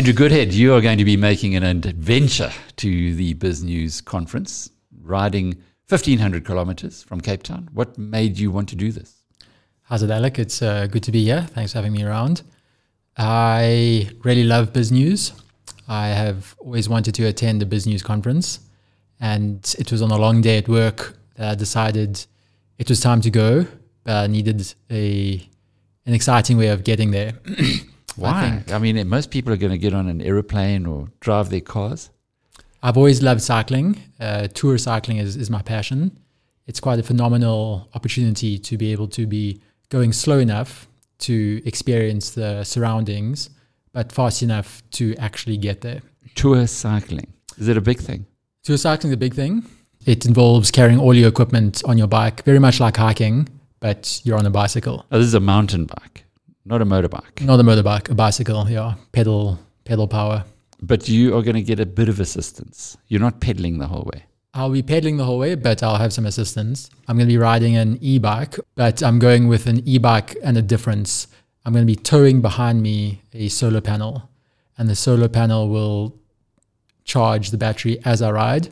Andrew Goodhead, you are going to be making an adventure to the BizNews conference, riding 1,500 kilometers from Cape Town. What made you want to do this? How's it, Alec? It's uh, good to be here. Thanks for having me around. I really love BizNews. I have always wanted to attend the BizNews conference, and it was on a long day at work that I decided it was time to go, but I needed a an exciting way of getting there. Why? I, I, mean, most people are going to get on an aeroplane or drive their cars. I've always loved cycling. Uh, tour cycling is, is my passion. It's quite a phenomenal opportunity to be able to be going slow enough to experience the surroundings, but fast enough to actually get there. Tour cycling. Is it a big thing? Tour cycling is a big thing. It involves carrying all your equipment on your bike, very much like hiking, but you're on a bicycle. Oh, this is a mountain bike, not a motorbike. Not a motorbike, a bicycle, yeah. Pedal pedal power. But you are going to get a bit of assistance. You're not pedaling the whole way. I'll be pedaling the whole way, but I'll have some assistance. I'm going to be riding an e bike, but I'm going with an e bike and a difference. I'm going to be towing behind me a solar panel, and the solar panel will charge the battery as I ride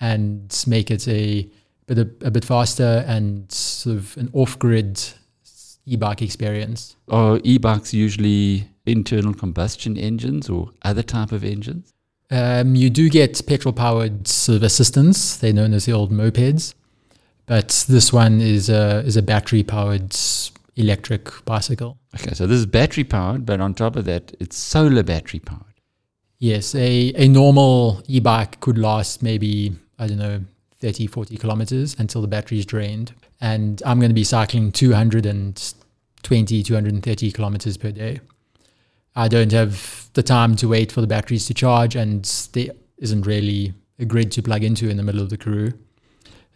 and make it a bit, a, a bit faster and sort of an off grid e bike experience. Are e bikes usually internal combustion engines or other type of engines? Um, you do get petrol powered sort of assistance. They're known as the old mopeds, but this one is a is a battery powered electric bicycle. Okay, so this is battery powered, but on top of that, it's solar battery powered. Yes, a, a normal e bike could last maybe, I don't know, 30, 40 kilometers until the battery is drained. And I'm going to be cycling 220, 230 kilometers per day. I don't have the time to wait for the batteries to charge, and there isn't really a grid to plug into in the middle of the Karoo.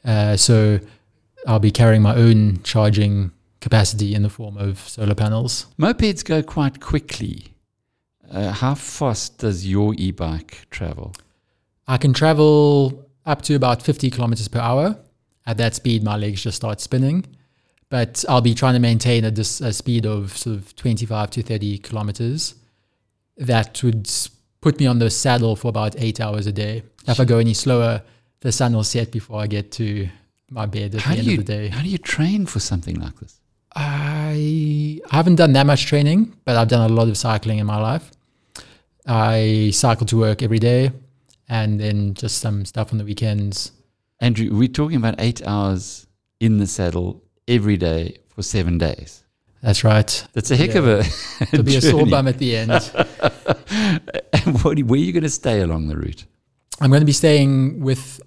Uh, so I'll be carrying my own charging capacity in the form of solar panels. Mopeds go quite quickly. Uh, how fast does your e bike travel? I can travel up to about 50 kilometers per hour. At that speed, my legs just start spinning but I'll be trying to maintain a, dis, a speed of sort of 25 to 30 kilometers. That would put me on the saddle for about eight hours a day. If I go any slower, the sun will set before I get to my bed at how the end you, of the day. How do you train for something like this? I haven't done that much training, but I've done a lot of cycling in my life. I cycle to work every day and then just some stuff on the weekends. Andrew, we're talking about eight hours in the saddle every day for seven days. That's right. That's a heck yeah. of a. It'll be a sore bum at the end. and what, where are you going to stay along the route? I'm going to be staying with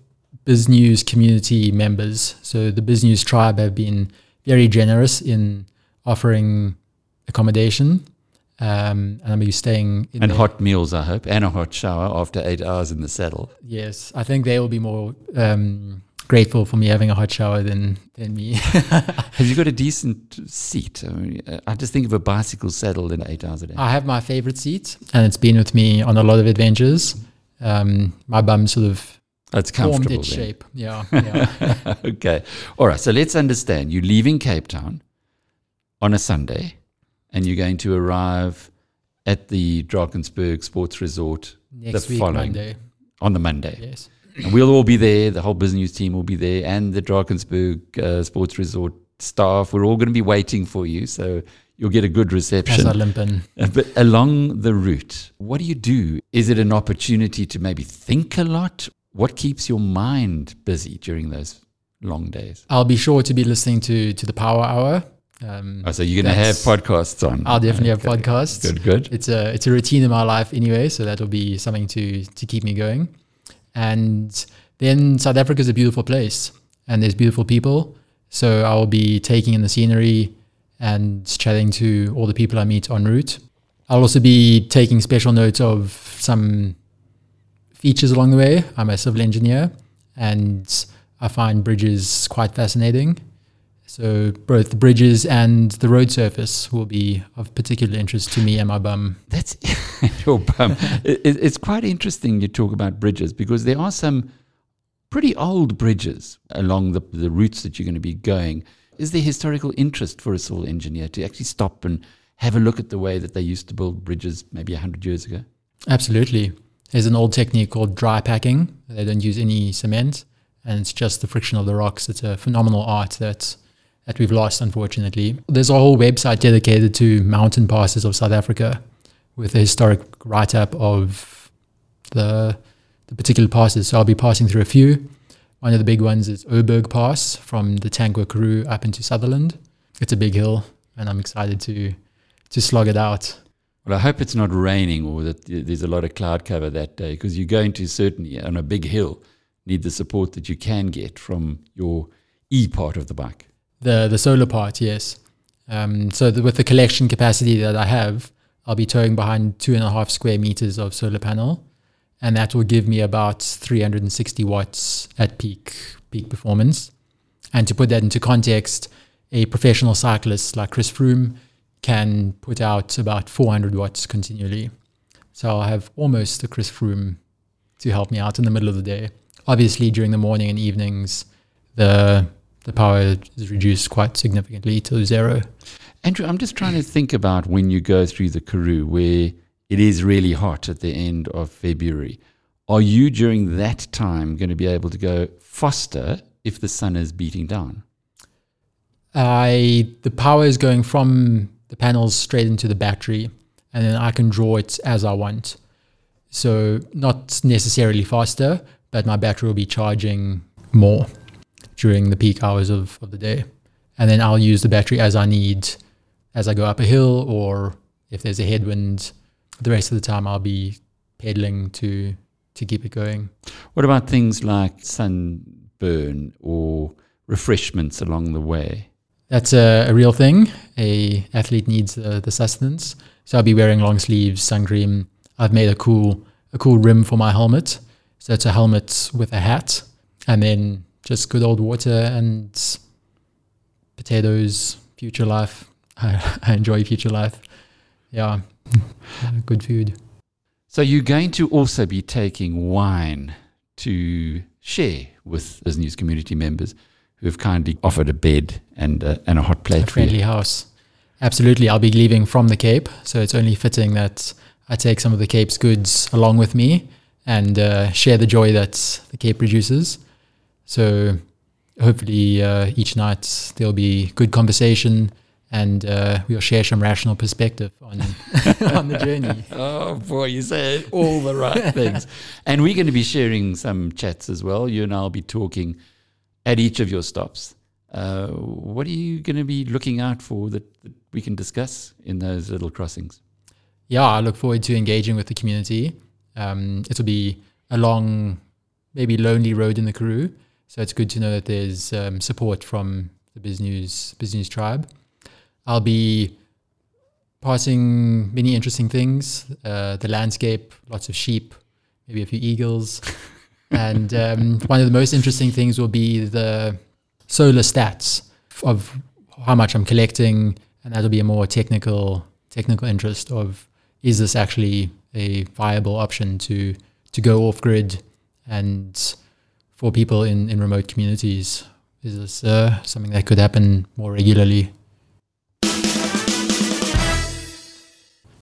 BizNews community members. So the BizNews tribe have been very generous in offering accommodation. Um, and I'm going to staying and there. hot meals, I hope, and a hot shower after eight hours in the saddle. Yes, I think they will be more um, grateful for me having a hot shower than than me. have you got a decent seat? I, mean, I, just think of a bicycle saddle in eight hours a day. I have my favorite seat, and it's been with me on a lot of adventures. Um, my bum sort of that's comfortable. its shape. Yeah. yeah. okay. All right. So let's understand. You're leaving Cape Town on a Sunday, and you're going to arrive at the Drakensberg Sports Resort Next the week, following Monday. on the Monday. Yes and we'll all be there. The whole business news team will be there, and the Drakensberg uh, Sports Resort staff. We're all going to be waiting for you, so you'll get a good reception. As I limp in. Uh, but along the route, what do you do? Is it an opportunity to maybe think a lot? What keeps your mind busy during those long days? I'll be sure to be listening to to the Power Hour. Um, oh, so you're going to have podcasts on? I'll definitely okay. have podcasts. Good, good. It's a it's a routine in my life anyway, so that'll be something to to keep me going. And then South Africa is a beautiful place and there's beautiful people. So I will be taking in the scenery and chatting to all the people I meet en route. I'll also be taking special note of some features along the way. I'm a civil engineer and I find bridges quite fascinating. So both the bridges and the road surface will be of particular interest to me and my bum. That's your bum. it, it's quite interesting you talk about bridges because there are some pretty old bridges along the, the routes that you're going to be going. Is there historical interest for a civil engineer to actually stop and have a look at the way that they used to build bridges maybe 100 years ago? Absolutely. There's an old technique called dry packing. They don't use any cement, and it's just the friction of the rocks. It's a phenomenal art that that we've lost, unfortunately. There's a whole website dedicated to mountain passes of South Africa, with a historic write-up of the the particular passes. So I'll be passing through a few. One of the big ones is Ouberg Pass from the Tankwa Karoo up into Sutherland. It's a big hill, and I'm excited to to slog it out. Well, I hope it's not raining or that there's a lot of cloud cover that day because you're going to certainly on a big hill need the support that you can get from your E part of the bike. The the solar part, yes. Um, so the, with the collection capacity that I have, I'll be towing behind two and a half square meters of solar panel, and that will give me about 360 watts at peak peak performance. And to put that into context, a professional cyclist like Chris Froome can put out about 400 watts continually. So I'll have almost a Chris Froome to help me out in the middle of the day. Obviously, during the morning and evenings, the the power is reduced quite significantly to zero. Andrew, I'm just trying to think about when you go through the Karoo, where it is really hot at the end of February. Are you during that time going to be able to go faster if the sun is beating down? I the power is going from the panels straight into the battery, and then I can draw it as I want. So not necessarily faster, but my battery will be charging more during the peak hours of, of the day. And then I'll use the battery as I need as I go up a hill or if there's a headwind. The rest of the time I'll be pedaling to to keep it going. What about things like sunburn or refreshments along the way? That's a, a real thing. A athlete needs uh, the sustenance. So I'll be wearing long sleeves, sun cream. I've made a cool a cool rim for my helmet. So it's a helmet with a hat, and then just good old water and potatoes. Future life. I, I enjoy future life. Yeah, good food. So you're going to also be taking wine to share with those news community members who have kindly offered a bed and uh, and a hot plate. A friendly house. Absolutely, I'll be leaving from the Cape, so it's only fitting that I take some of the Cape's goods along with me and uh, share the joy that the Cape produces. So hopefully, uh, each night there'll be good conversation and uh, we'll share some rational perspective on on the journey. Oh boy, you say all the right things. And we're going to be sharing some chats as well. You and I'll be talking at each of your stops. Uh, what are you going to be looking out for that, that, we can discuss in those little crossings? Yeah, I look forward to engaging with the community. Um, it'll be a long, maybe lonely road in the Karoo, so it's good to know that there's um, support from the BizNews BizNews tribe. I'll be passing many interesting things. Uh, the landscape, lots of sheep, maybe a few eagles. and um, one of the most interesting things will be the solar stats of how much I'm collecting, and that'll be a more technical technical interest of is this actually a viable option to to go off grid and for people in, in remote communities? Is this uh, something that could happen more regularly